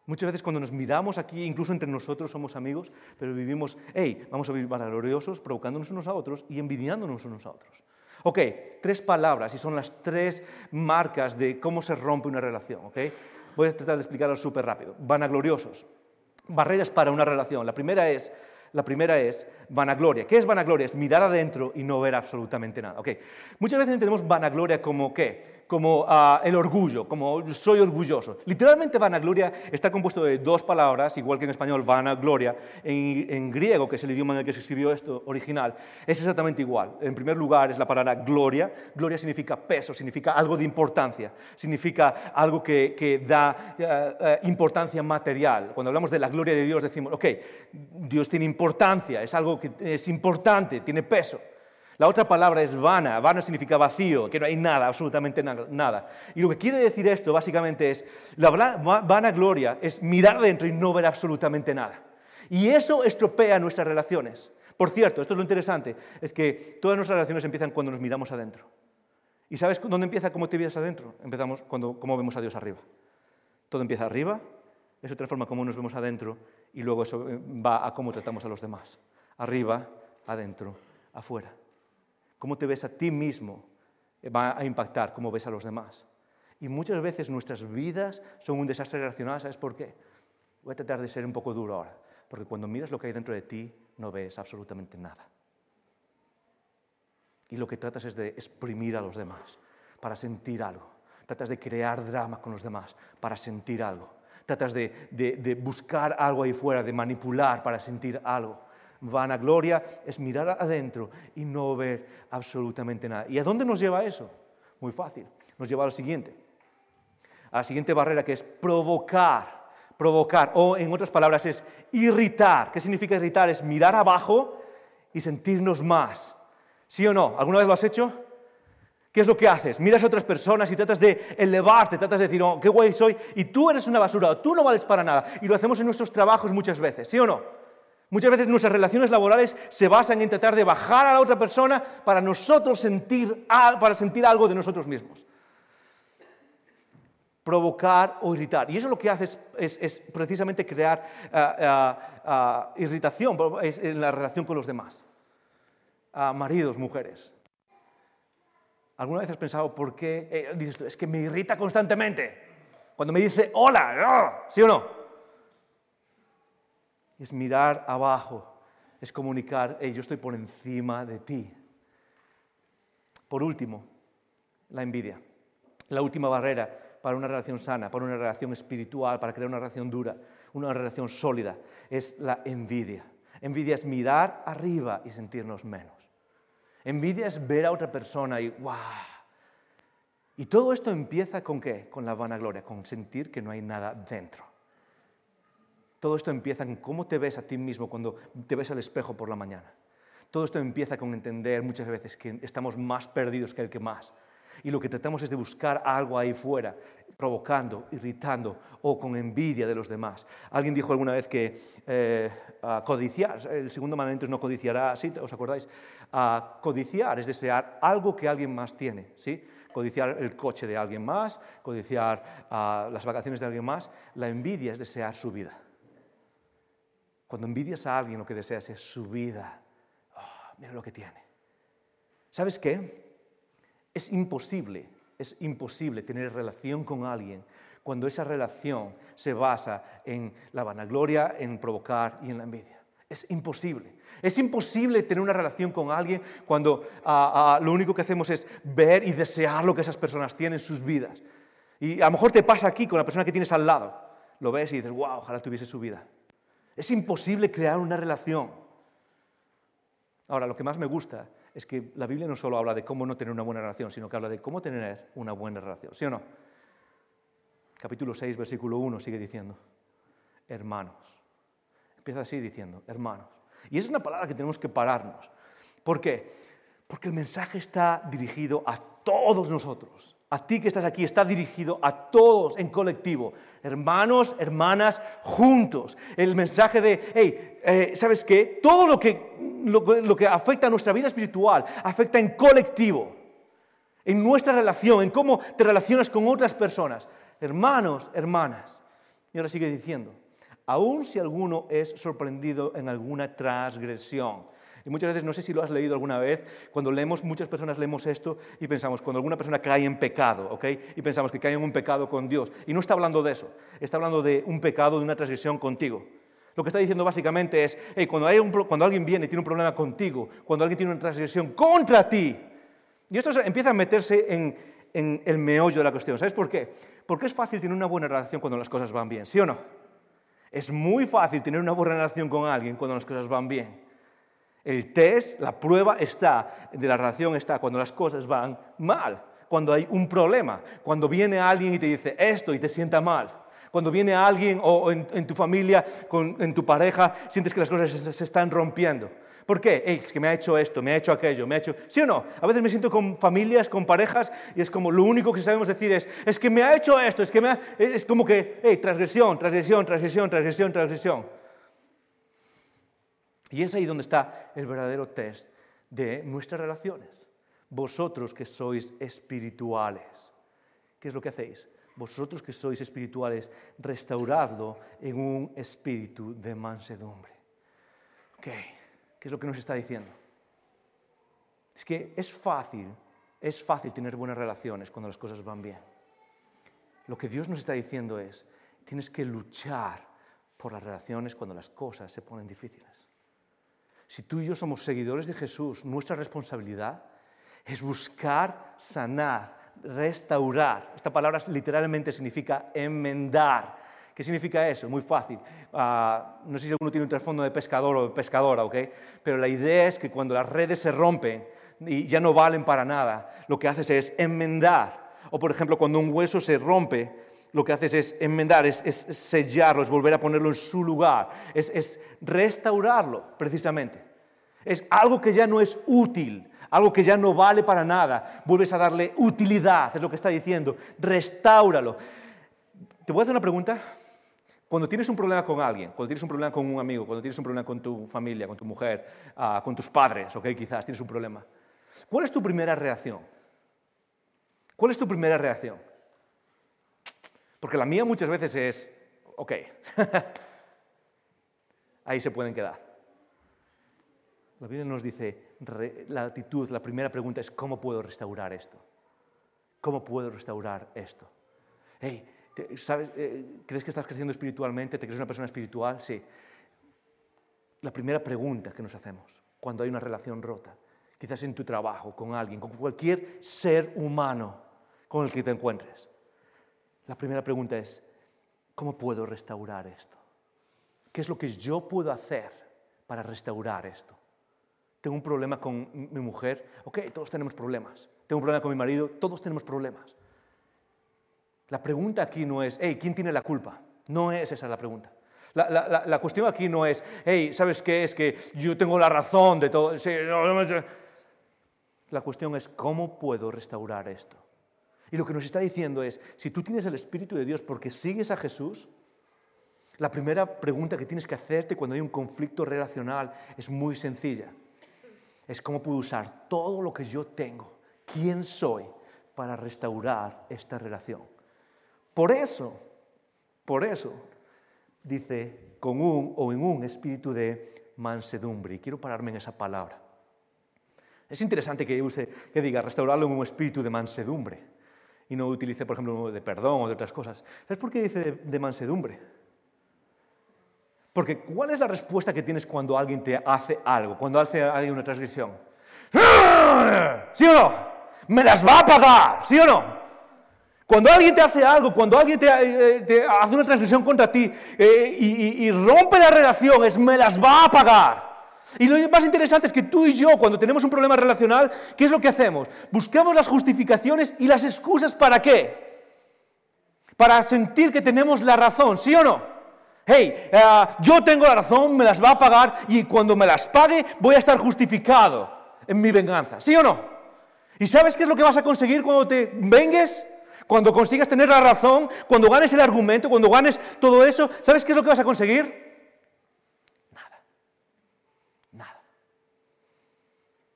Muchas veces cuando nos miramos aquí, incluso entre nosotros somos amigos, pero vivimos, hey, vamos a vivir vanagloriosos, provocándonos unos a otros y envidiándonos unos a otros. Ok, tres palabras y son las tres marcas de cómo se rompe una relación. Okay? Voy a tratar de explicarlo súper rápido. Vanagloriosos barreras para una relación. La primera es, la primera es vanagloria. ¿Qué es vanagloria? Es mirar adentro y no ver absolutamente nada. Okay. Muchas veces entendemos vanagloria como qué? Como ah, el orgullo, como soy orgulloso. Literalmente vanagloria está compuesto de dos palabras, igual que en español vanagloria. En, en griego, que es el idioma en el que se escribió esto original, es exactamente igual. En primer lugar es la palabra gloria. Gloria significa peso, significa algo de importancia, significa algo que, que da eh, eh, importancia material. Cuando hablamos de la gloria de Dios decimos, ok, Dios tiene importancia, es algo que es importante, tiene peso. La otra palabra es vana. Vana significa vacío, que no hay nada, absolutamente nada. Y lo que quiere decir esto básicamente es, la vana gloria es mirar adentro y no ver absolutamente nada. Y eso estropea nuestras relaciones. Por cierto, esto es lo interesante, es que todas nuestras relaciones empiezan cuando nos miramos adentro. ¿Y sabes dónde empieza cómo te miras adentro? Empezamos cuando cómo vemos a Dios arriba. Todo empieza arriba, eso transforma cómo nos vemos adentro y luego eso eh, va a cómo tratamos a los demás. Arriba, adentro, afuera. Cómo te ves a ti mismo eh, va a impactar cómo ves a los demás. Y muchas veces nuestras vidas son un desastre relacional. ¿Sabes por qué? Voy a tratar de ser un poco duro ahora. Porque cuando miras lo que hay dentro de ti, no ves absolutamente nada. Y lo que tratas es de exprimir a los demás para sentir algo. Tratas de crear drama con los demás para sentir algo. Tratas de, de buscar algo ahí fuera, de manipular para sentir algo vanagloria es mirar adentro y no ver absolutamente nada. ¿Y a dónde nos lleva eso? Muy fácil. Nos lleva a lo siguiente. A la siguiente barrera que es provocar. Provocar. O en otras palabras es irritar. ¿Qué significa irritar? Es mirar abajo y sentirnos más. ¿Sí o no? ¿Alguna vez lo has hecho? ¿Qué es lo que haces? Miras a otras personas y tratas de elevarte, tratas de decir, oh, qué guay soy, y tú eres una basura, tú no vales para nada. Y lo hacemos en nuestros trabajos muchas veces, ¿sí o no? Muchas veces nuestras relaciones laborales se basan en tratar de bajar a la otra persona para nosotros sentir, para sentir algo de nosotros mismos. Provocar o irritar. Y eso lo que hace es, precisamente crear ah, ah, ah, irritación en la relación con los demás. maridos, mujeres. ¿Alguna vez has pensado por qué? Eh, dices es que me irrita constantemente. Cuando me dice hola, ¿sí o no? Es mirar abajo, es comunicar, yo estoy por encima de ti. Por último, la envidia, la última barrera para una relación sana, para una relación espiritual, para crear una relación dura, una relación sólida, es la envidia. Envidia es mirar arriba y sentirnos menos. Envidia es ver a otra persona y ¡guau! Y todo esto empieza con qué? Con la vanagloria, con sentir que no hay nada dentro. Todo esto empieza en cómo te ves a ti mismo cuando te ves al espejo por la mañana. Todo esto empieza con entender muchas veces que estamos más perdidos que el que más. Y lo que tratamos es de buscar algo ahí fuera, provocando, irritando o con envidia de los demás. Alguien dijo alguna vez que eh, codiciar, el segundo mandamiento es no codiciará, ¿sí? ¿Os acordáis? codiciar es desear algo que alguien más tiene, ¿sí? Codiciar el coche de alguien más, codiciar las vacaciones de alguien más. La envidia es desear su vida. Cuando envidias a alguien, lo que deseas es su vida. Oh, mira lo que tiene. ¿Sabes qué? Es imposible, es imposible tener relación con alguien cuando esa relación se basa en la vanagloria, en provocar y en la envidia. Es imposible. Es imposible tener una relación con alguien cuando ah, ah, lo único que hacemos es ver y desear lo que esas personas tienen en sus vidas. Y a lo mejor te pasa aquí con la persona que tienes al lado. Lo ves y dices, wow, ojalá tuviese su vida. Es imposible crear una relación. Ahora, lo que más me gusta es que la Biblia no solo habla de cómo no tener una buena relación, sino que habla de cómo tener una buena relación. ¿Sí o no? Capítulo 6, versículo 1 sigue diciendo, hermanos. Empieza así diciendo, hermanos. Y es una palabra que tenemos que pararnos. ¿Por qué? Porque el mensaje está dirigido a todos nosotros a ti que estás aquí, está dirigido a todos en colectivo, hermanos, hermanas, juntos. El mensaje de, hey, eh, ¿sabes qué? Todo lo que, lo, que afecta a nuestra vida espiritual afecta en colectivo, en nuestra relación, en cómo te relacionas con otras personas. Hermanos, hermanas. Y ahora sigue diciendo, aun si alguno es sorprendido en alguna transgresión. Y muchas veces, no sé si lo has leído alguna vez, cuando leemos, muchas personas leemos esto y pensamos, cuando alguna persona cae en pecado, ¿ok? Y pensamos que cae en un pecado con Dios. Y no está hablando de eso, está hablando de un pecado, de una transgresión contigo. Lo que está diciendo básicamente es, hay cuando alguien viene y tiene un problema contigo, cuando alguien tiene una transgresión contra ti, y esto empieza a meterse en, en el meollo de la cuestión. ¿Sabes por qué? Porque es fácil tener una buena relación cuando las cosas van bien, ¿sí o no? Es muy fácil tener una buena relación con alguien cuando las cosas van bien. El test, la prueba está, de la relación está cuando las cosas van mal, cuando hay un problema, cuando viene alguien y te dice esto y te sienta mal. Cuando viene alguien o en, tu familia, en tu pareja, sientes que las cosas se están rompiendo. ¿Por qué? es que me ha hecho esto, me ha hecho aquello, me ha hecho... ¿Sí o no? A veces me siento con familias, con parejas, y es como lo único que sabemos decir es, es que me ha hecho esto, es que me ha... Es como que, hey, transgresión, transgresión, transgresión, transgresión, transgresión. Y es ahí donde está el verdadero test de nuestras relaciones. Vosotros que sois espirituales, ¿qué es lo que hacéis? Vosotros que sois espirituales, restauradlo en un espíritu de mansedumbre. Okay. ¿Qué es lo que nos está diciendo? Es que es fácil, es fácil tener buenas relaciones cuando las cosas van bien. Lo que Dios nos está diciendo es, tienes que luchar por las relaciones cuando las cosas se ponen difíciles. Si tú y yo somos seguidores de Jesús, nuestra responsabilidad es buscar, sanar, restaurar. Esta palabra literalmente significa enmendar ¿Qué significa eso? Muy fácil. Ah, no sé si alguno tiene un trasfondo de pescador o de pescadora, ¿ok? Pero la idea es que cuando las redes se rompen y ya no valen para nada, lo que haces es enmendar. O por ejemplo, cuando un hueso se rompe, lo que haces es enmendar, es, sellarlo, es volver a ponerlo en su lugar, es, es restaurarlo, precisamente. Es algo que ya no es útil, algo que ya no vale para nada. Vuelves a darle utilidad, es lo que está diciendo. Restáuralo. Te voy a hacer una pregunta. Cuando tienes un problema con alguien, cuando tienes un problema con un amigo, cuando tienes un problema con tu familia, con tu mujer, ah, con tus padres, ok, quizás tienes un problema, ¿cuál es tu primera reacción? ¿Cuál es tu primera reacción? Porque la mía muchas veces es, ok, ahí se pueden quedar. La Biblia nos dice, la actitud, la primera pregunta es, ¿cómo puedo restaurar esto? ¿Cómo puedo restaurar esto? Hey, ¿Sabes? Eh, ¿Crees que estás creciendo espiritualmente? ¿Te crees una persona espiritual? Sí. La primera pregunta que nos hacemos cuando hay una relación rota, quizás en tu trabajo, con alguien, con cualquier ser humano con el que te encuentres, la primera pregunta es, ¿cómo puedo restaurar esto? ¿Qué es lo que yo puedo hacer para restaurar esto? Tengo un problema con mi mujer, ok, todos tenemos problemas. Tengo un problema con mi marido, todos tenemos problemas. La pregunta aquí no es, hey, ¿quién tiene la culpa? No es esa la pregunta. La, cuestión aquí no es, hey, ¿sabes qué? Es que yo tengo la razón de todo. la cuestión es, ¿cómo puedo restaurar esto? Y lo que nos está diciendo es, si tú tienes el Espíritu de Dios porque sigues a Jesús, la primera pregunta que tienes que hacerte cuando hay un conflicto relacional es muy sencilla. Es cómo puedo usar todo lo que yo tengo, quién soy, para restaurar esta relación. Por eso, por eso, dice, con un o en un espíritu de mansedumbre. Y quiero pararme en esa palabra. Es interesante que use, que diga, restaurarlo en un espíritu de mansedumbre. Y no utilice, por ejemplo, de perdón o de otras cosas. ¿Sabes por qué dice de, mansedumbre? Porque ¿cuál es la respuesta que tienes cuando alguien te hace algo, cuando hace alguien una transgresión? ¿Sí o no? ¿Me las va a pagar? ¿Sí o no? Cuando alguien te hace algo, cuando alguien te, eh, hace una transgresión contra ti eh, y, rompe la relación, es me las va a pagar. Y lo más interesante es que tú y yo, cuando tenemos un problema relacional, ¿qué es lo que hacemos? Buscamos las justificaciones y las excusas para qué? Para sentir que tenemos la razón, ¿sí o no? Hey, eh, yo tengo la razón, me las va a pagar y cuando me las pague voy a estar justificado en mi venganza, ¿sí o no? ¿Y sabes qué es lo que vas a conseguir cuando te vengues? Cuando consigas tener la razón, cuando ganes el argumento, cuando ganes todo eso, ¿sabes qué es lo que vas a conseguir? Nada. Nada.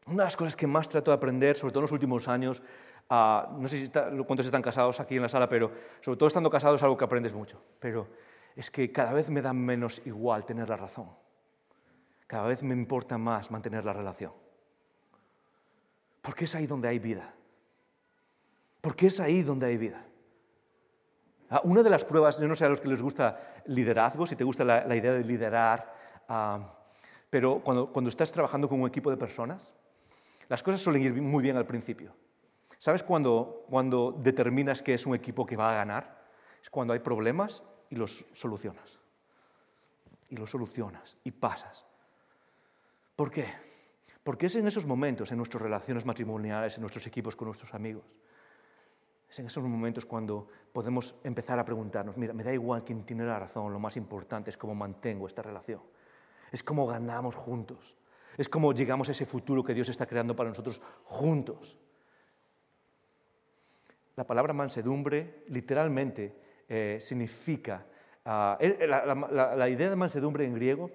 Una de las cosas que más trato de aprender, sobre todo en los últimos años, ah, no sé si cuántos están casados aquí en la sala, pero sobre todo estando casados es algo que aprendes mucho. Pero es que cada vez me da menos igual tener la razón. Cada vez me importa más mantener la relación. Porque es ahí donde hay vida. Porque es ahí donde hay vida. Ah, una de las pruebas, yo no sé a los que les gusta liderazgo, si te gusta la, idea de liderar, ah, pero cuando, cuando estás trabajando con un equipo de personas, las cosas suelen ir muy bien al principio. ¿Sabes cuando, cuando determinas que es un equipo que va a ganar? Es cuando hay problemas y los solucionas. Y los solucionas y pasas. ¿Por qué? Porque es en esos momentos, en nuestras relaciones matrimoniales, en nuestros equipos con nuestros amigos, es en esos momentos cuando podemos empezar a preguntarnos, mira, me da igual quién tiene la razón, lo más importante es cómo mantengo esta relación, es cómo ganamos juntos, es cómo llegamos a ese futuro que Dios está creando para nosotros juntos. La palabra mansedumbre literalmente eh, significa, ah, la, idea de mansedumbre en griego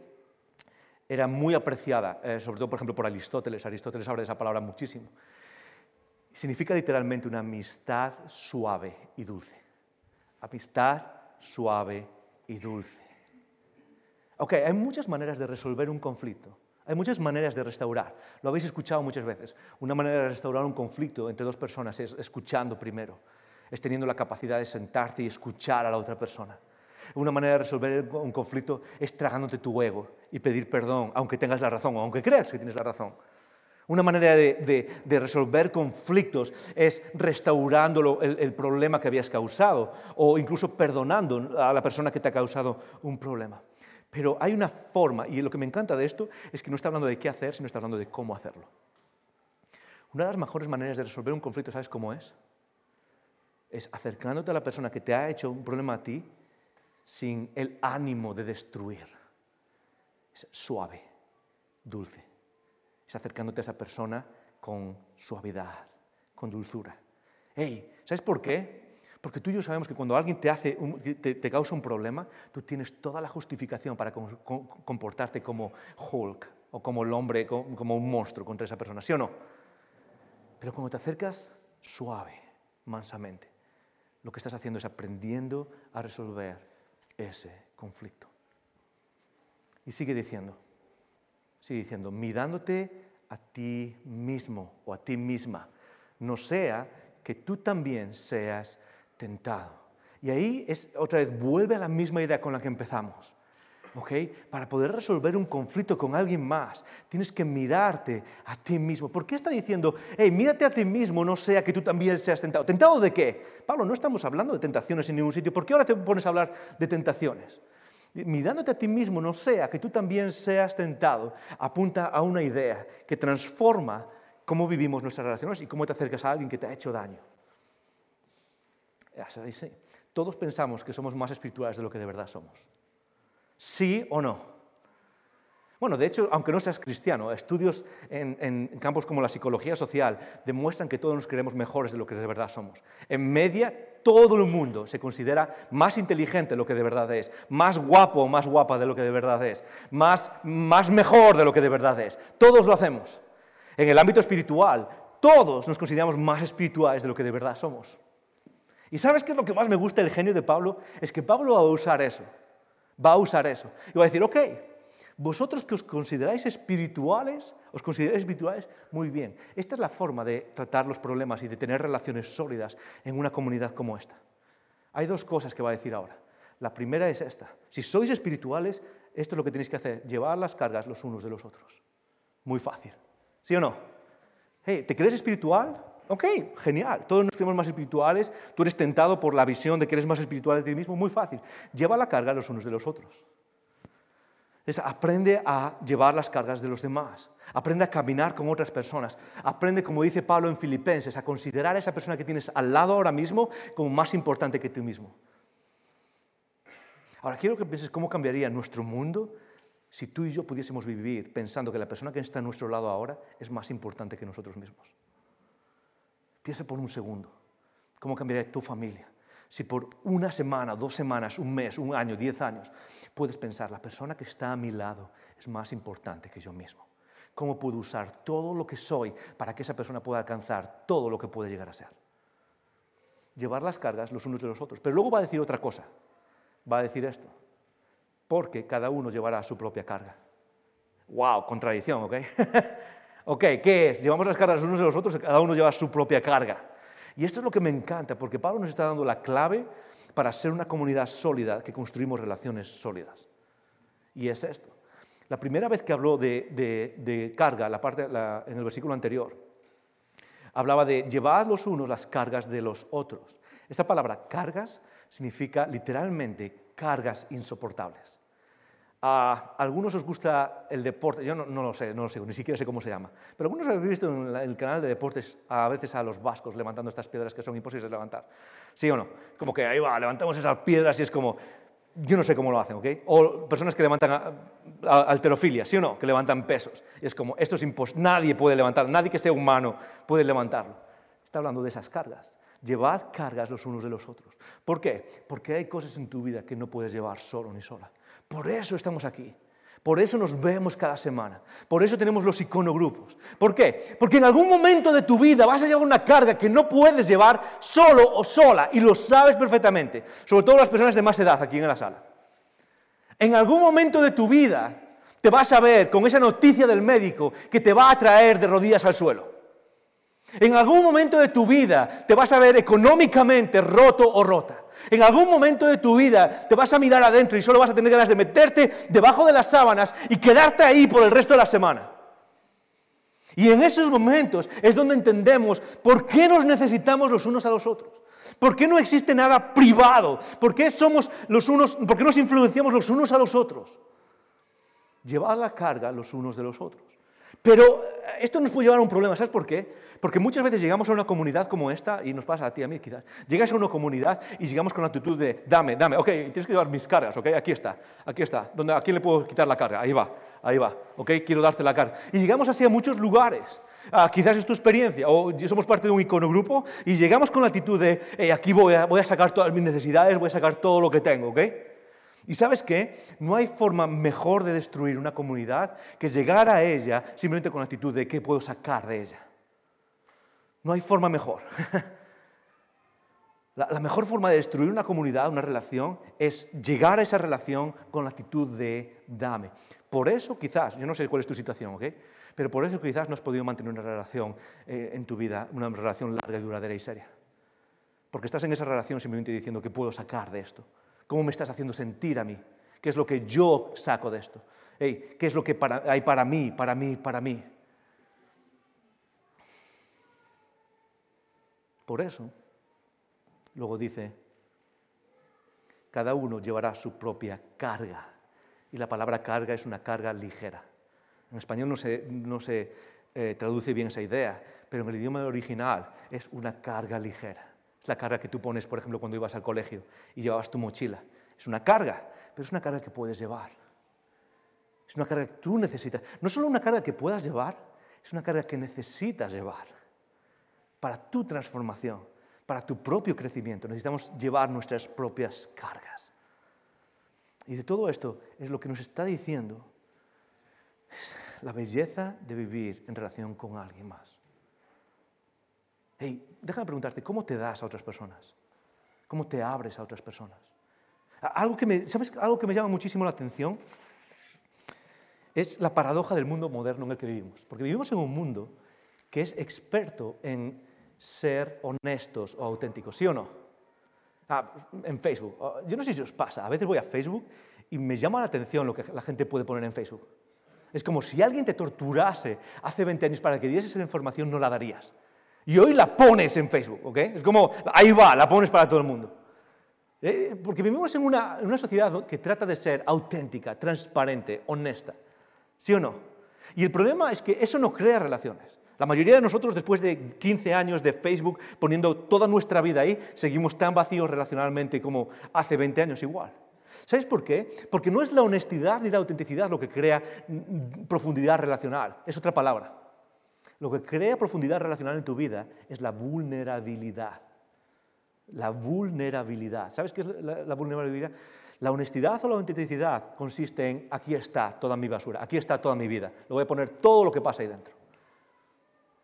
era muy apreciada, eh, sobre todo, por ejemplo, por Aristóteles. Aristóteles habla de esa palabra muchísimo. Significa literalmente una amistad suave y dulce. Amistad suave y dulce. Ok, hay muchas maneras de resolver un conflicto. Hay muchas maneras de restaurar. Lo habéis escuchado muchas veces. Una manera de restaurar un conflicto entre dos personas es escuchando primero. Es teniendo la capacidad de sentarte y escuchar a la otra persona. Una manera de resolver un conflicto es tragándote tu ego y pedir perdón, aunque tengas la razón o aunque creas que tienes la razón. Una manera de, resolver conflictos es restaurando el, problema que habías causado o incluso perdonando a la persona que te ha causado un problema. Pero hay una forma, y lo que me encanta de esto es que no está hablando de qué hacer, sino está hablando de cómo hacerlo. Una de las mejores maneras de resolver un conflicto, ¿sabes cómo es? Es acercándote a la persona que te ha hecho un problema a ti sin el ánimo de destruir. Es suave, dulce es acercándote a esa persona con suavidad, con dulzura. Hey, ¿sabes por qué? Porque tú y yo sabemos que cuando alguien te, hace te, causa un problema, tú tienes toda la justificación para comportarte como Hulk o como el hombre, como un monstruo contra esa persona, ¿sí o no? Pero cuando te acercas suave, mansamente, lo que estás haciendo es aprendiendo a resolver ese conflicto. Y sigue diciendo, sigue diciendo, mirándote a ti mismo o a ti misma, no sea que tú también seas tentado. Y ahí es otra vez, vuelve a la misma idea con la que empezamos. ¿Okay? Para poder resolver un conflicto con alguien más, tienes que mirarte a ti mismo. ¿Por qué está diciendo, hey, mírate a ti mismo, no sea que tú también seas tentado? ¿Tentado de qué? Pablo, no estamos hablando de tentaciones en ningún sitio. ¿Por qué ahora te pones a hablar de tentaciones? mirándote a ti mismo, no sea que tú también seas tentado, apunta a una idea que transforma cómo vivimos nuestras relaciones y cómo te acercas a alguien que te ha hecho daño. Todos pensamos que somos más espirituales de lo que de verdad somos. ¿Sí o no? Bueno, de hecho, aunque no seas cristiano, estudios en, campos como la psicología social demuestran que todos nos creemos mejores de lo que de verdad somos. En media, todo el mundo se considera más inteligente de lo que de verdad es, más guapo o más guapa de lo que de verdad es, más, más mejor de lo que de verdad es. Todos lo hacemos. En el ámbito espiritual, todos nos consideramos más espirituales de lo que de verdad somos. ¿Y sabes qué es lo que más me gusta del genio de Pablo? Es que Pablo va a usar eso. Va a usar eso. Y va a decir, ok, vosotros que os consideráis espirituales, os consideráis espirituales, muy bien. Esta es la forma de tratar los problemas y de tener relaciones sólidas en una comunidad como esta. Hay dos cosas que va a decir ahora. La primera es esta. Si sois espirituales, esto es lo que tenéis que hacer, llevar las cargas los unos de los otros. Muy fácil. ¿Sí o no? Hey, ¿Te crees espiritual? Ok, genial. Todos nos creemos más espirituales. Tú eres tentado por la visión de que eres más espiritual de ti mismo. Muy fácil. Lleva la carga los unos de los otros. Es aprende a llevar las cargas de los demás. Aprende a caminar con otras personas. Aprende, como dice Pablo en Filipenses, a considerar a esa persona que tienes al lado ahora mismo como más importante que tú mismo. Ahora, quiero que pienses cómo cambiaría nuestro mundo si tú y yo pudiésemos vivir pensando que la persona que está a nuestro lado ahora es más importante que nosotros mismos. Piensa por un segundo cómo cambiaría tu familia, si por una semana, dos semanas, un mes, un año, diez años, puedes pensar, la persona que está a mi lado es más importante que yo mismo. ¿Cómo puedo usar todo lo que soy para que esa persona pueda alcanzar todo lo que puede llegar a ser? Llevar las cargas los unos de los otros. Pero luego va a decir otra cosa. Va a decir esto. Porque cada uno llevará su propia carga. ¡Wow! Contradicción, ¿ok? ok, ¿qué es? Llevamos las cargas unos de los otros, cada uno lleva su propia carga. Y esto es lo que me encanta, porque Pablo nos está dando la clave para ser una comunidad sólida, que construimos relaciones sólidas. Y es esto. La primera vez que habló de, carga, la parte, en el versículo anterior, Hablaba de llevar los unos las cargas de los otros. Esa palabra cargas significa literalmente cargas insoportables. A algunos os gusta el deporte, yo no, lo sé, no lo sé, ni siquiera sé cómo se llama, pero algunos habéis visto en el canal de deportes a veces a los vascos levantando estas piedras que son imposibles de levantar. ¿Sí o no? Como que ahí va, levantamos esas piedras y es como, yo no sé cómo lo hacen, ¿ok? O personas que levantan alterofilia, ¿sí o no? Que levantan pesos. Y es como, esto es imposible, nadie puede levantar, nadie que sea humano puede levantarlo. Está hablando de esas cargas. Llevad cargas los unos de los otros. ¿Por qué? Porque hay cosas en tu vida que no puedes llevar solo ni sola. Por eso estamos aquí. Por eso nos vemos cada semana. Por eso tenemos los iconogrupos. ¿Por qué? Porque en algún momento de tu vida vas a llevar una carga que no puedes llevar solo o sola y lo sabes perfectamente. Sobre todo las personas de más edad aquí en la sala. En algún momento de tu vida te vas a ver con esa noticia del médico que te va a traer de rodillas al suelo. En algún momento de tu vida te vas a ver económicamente roto o rota. En algún momento de tu vida te vas a mirar adentro y solo vas a tener ganas de meterte debajo de las sábanas y quedarte ahí por el resto de la semana. Y en esos momentos es donde entendemos por qué nos necesitamos los unos a los otros. ¿Por qué no existe nada privado? ¿Por qué somos los unos, por qué nos influenciamos los unos a los otros? Llevar la carga los unos de los otros. Pero eh, esto nos puede llevar a un problema, ¿sabes por qué? Porque muchas veces llegamos a una comunidad como esta, y nos pasa a ti, a mí quizás, llegas a una comunidad y llegamos con la actitud de, dame, dame, ok, tienes que llevar mis cargas, ok, aquí está, aquí está, ¿Dónde, ¿a quién le puedo quitar la carga? Ahí va, ahí va, ok, quiero darte la carga. Y llegamos así a muchos lugares. Ah, quizás es tu experiencia, o somos parte de un iconogrupo y llegamos con la actitud de, aquí voy a, voy a sacar todas mis necesidades, voy a sacar todo lo que tengo, ¿ok? Y sabes qué? No hay forma mejor de destruir una comunidad que llegar a ella simplemente con la actitud de qué puedo sacar de ella. No hay forma mejor. La, mejor forma de destruir una comunidad, una relación, es llegar a esa relación con la actitud de dame. Por eso quizás, yo no sé cuál es tu situación, ¿ok? Pero por eso quizás no has podido mantener una relación eh, en tu vida, una relación larga y duradera y seria. Porque estás en esa relación simplemente diciendo qué puedo sacar de esto. ¿Cómo me estás haciendo sentir a mí? ¿Qué es lo que yo saco de esto? ¿Qué es lo que hay para mí, para mí, para mí? Por eso, luego dice, cada uno llevará su propia carga. Y la palabra carga es una carga ligera. En español no se, eh, traduce bien esa idea, pero en el idioma original es una carga ligera. Es la carga que tú pones, por ejemplo, cuando ibas al colegio y llevabas tu mochila. Es una carga, pero es una carga que puedes llevar. Es una carga que tú necesitas. No solo una carga que puedas llevar, es una carga que necesitas llevar para tu transformación, para tu propio crecimiento. Necesitamos llevar nuestras propias cargas. Y de todo esto es lo que nos está diciendo la belleza de vivir en relación con alguien más. Hey, déjame preguntarte, ¿cómo te das a otras personas? ¿Cómo te abres a otras personas? Algo que me, ¿Sabes algo que me llama muchísimo la atención? Es la paradoja del mundo moderno en el que vivimos. Porque vivimos en un mundo que es experto en ser honestos o auténticos, ¿sí o no? Ah, en Facebook. Ah, yo no sé si os pasa, a veces voy a Facebook y me llama la atención lo que la gente puede poner en Facebook. Es como si alguien te torturase hace 20 años para que dieses esa información, no la darías. Y hoy la pones en Facebook, ¿ok? Es como, ahí va, la pones para todo el mundo. Eh, porque vivimos en una, en una sociedad que trata de ser auténtica, transparente, honesta. ¿Sí o no? Y el problema es que eso no crea relaciones. La mayoría de nosotros, después de 15 años de Facebook, poniendo toda nuestra vida ahí, seguimos tan vacíos relacionalmente como hace 20 años igual. ¿Sabes por qué? Porque no es la honestidad ni la autenticidad lo que crea profundidad relacional, es otra palabra. Lo que crea profundidad relacional en tu vida es la vulnerabilidad. La vulnerabilidad. ¿Sabes qué es la, vulnerabilidad? La honestidad o la autenticidad consiste en aquí está toda mi basura, aquí está toda mi vida. Le voy a poner todo lo que pasa ahí dentro.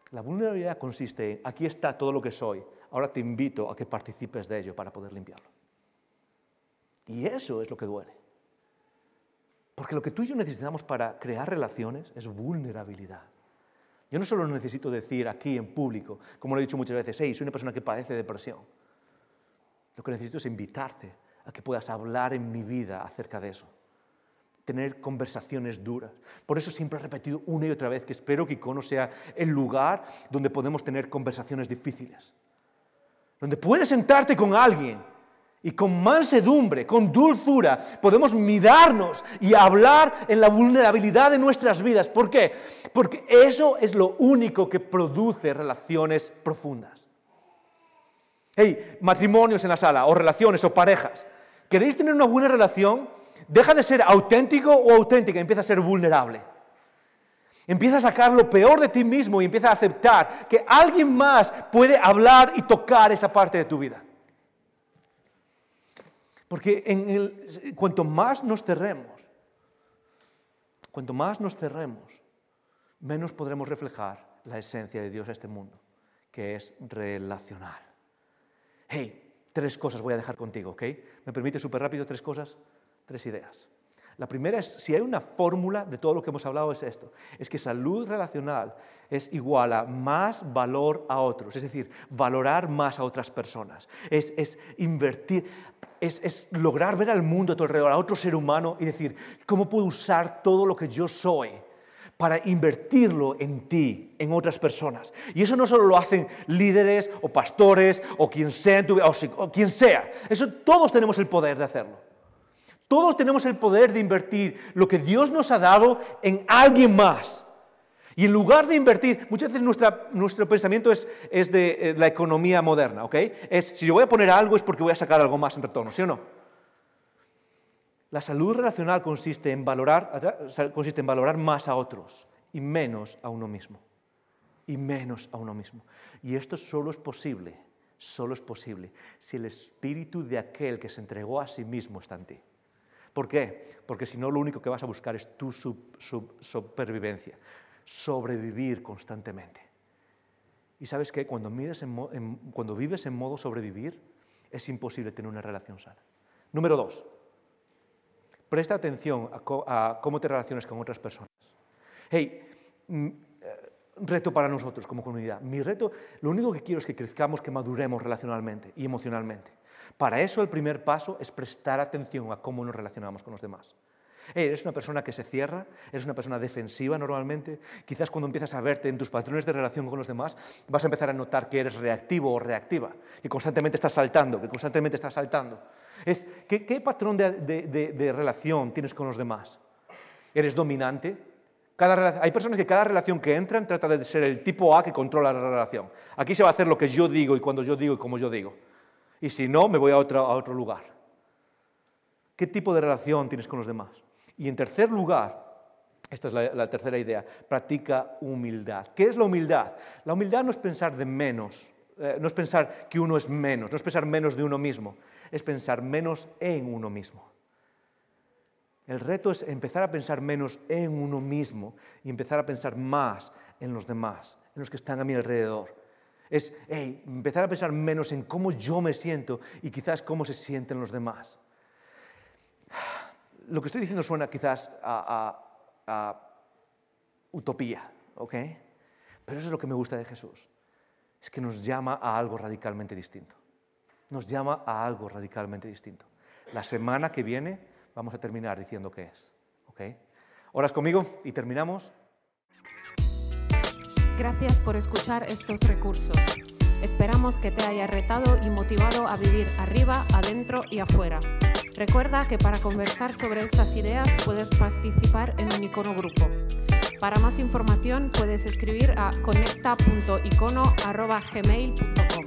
La vulnerabilidad consiste en aquí está todo lo que soy. Ahora te invito a que participes de ello para poder limpiarlo. Y eso es lo que duele. Porque lo que tú y yo necesitamos para crear relaciones es vulnerabilidad. Yo no solo necesito decir aquí en público, como lo he dicho muchas veces, hey, soy una persona que padece depresión. Lo que necesito es invitarte a que puedas hablar en mi vida acerca de eso. tener conversaciones duras. Por eso siempre he repetido una y otra vez que espero que Icono sea el lugar donde podemos tener conversaciones difíciles. Donde puedes sentarte con alguien y con mansedumbre, con dulzura, podemos mirarnos y hablar en la vulnerabilidad de nuestras vidas. ¿Por qué? Porque eso es lo único que produce relaciones profundas. Hey, matrimonios en la sala, o relaciones, o parejas. ¿Queréis tener una buena relación? Deja de ser auténtico o auténtica, empieza a ser vulnerable. Empieza a sacar lo peor de ti mismo y empieza a aceptar que alguien más puede hablar y tocar esa parte de tu vida. Porque cuanto más nos cerremos, cuanto más nos cerremos, menos podremos reflejar la esencia de Dios a este mundo, que es relacional. Hey, tres cosas voy a dejar contigo, ¿ok? ¿Me permite súper rápido tres cosas? Tres ideas. La primera es, si hay una fórmula de todo lo que hemos hablado, es esto. Es que salud relacional es igual a más valor a otros, es decir, valorar más a otras personas. Es, es invertir, es, es, lograr ver al mundo a tu alrededor, a otro ser humano y decir, ¿cómo puedo usar todo lo que yo soy? para invertirlo en ti, en otras personas. Y eso no solo lo hacen líderes o pastores o quien sea, o quien sea. Eso todos tenemos el poder de hacerlo. Todos tenemos el poder de invertir lo que Dios nos ha dado en alguien más. Y en lugar de invertir, muchas veces nuestro pensamiento es, de eh, la economía moderna, ¿ok? Es, si yo voy a poner algo es porque voy a sacar algo más en retorno, ¿sí o no? La salud relacional consiste en valorar, consiste en valorar más a otros y menos a uno mismo. Y menos a uno mismo. Y esto solo es posible, solo es posible si el espíritu de aquel que se entregó a sí mismo está en ti. ¿Por qué? Porque si no, lo único que vas a buscar es tu supervivencia, sobrevivir constantemente. Y sabes qué? Cuando, cuando vives en modo sobrevivir, es imposible tener una relación sana. Número dos, presta atención a, cómo te relacionas con otras personas. Hey, mm, eh, reto para nosotros como comunidad. Mi reto, lo único que quiero es que crezcamos, que maduremos relacionalmente y emocionalmente. Para eso el primer paso es prestar atención a cómo nos relacionamos con los demás. ¿Eres una persona que se cierra? ¿Eres una persona defensiva normalmente? Quizás cuando empiezas a verte en tus patrones de relación con los demás, vas a empezar a notar que eres reactivo o reactiva, que constantemente estás saltando, que constantemente estás saltando. ¿qué, patrón de, relación tienes con los demás? ¿Eres dominante? hay personas que cada relación que entran trata de ser el tipo A que controla la relación. Aquí se va a hacer lo que yo digo y cuando yo digo y como yo digo. Y si no, me voy a otro, a otro lugar. ¿Qué tipo de relación tienes con los demás? Y en tercer lugar, esta es la, tercera idea, practica humildad. ¿Qué es la humildad? La humildad no es pensar de menos, eh, no es pensar que uno es menos, no es pensar menos de uno mismo, es pensar menos en uno mismo. El reto es empezar a pensar menos en uno mismo y empezar a pensar más en los demás, en los que están a mi alrededor. Es empezar a pensar menos en cómo yo me siento y quizás cómo se sienten los demás. Lo que estoy diciendo suena quizás a, utopía, ¿ok? Pero eso es lo que me gusta de Jesús. Es que nos llama a algo radicalmente distinto. Nos llama a algo radicalmente distinto. La semana que viene vamos a terminar diciendo qué es. ¿ok? Oras conmigo y terminamos. Gracias por escuchar estos recursos. Esperamos que te haya retado y motivado a vivir arriba, adentro y afuera. Recuerda que para conversar sobre estas ideas puedes participar en un icono grupo. Para más información puedes escribir a conecta.icono.gmail.com.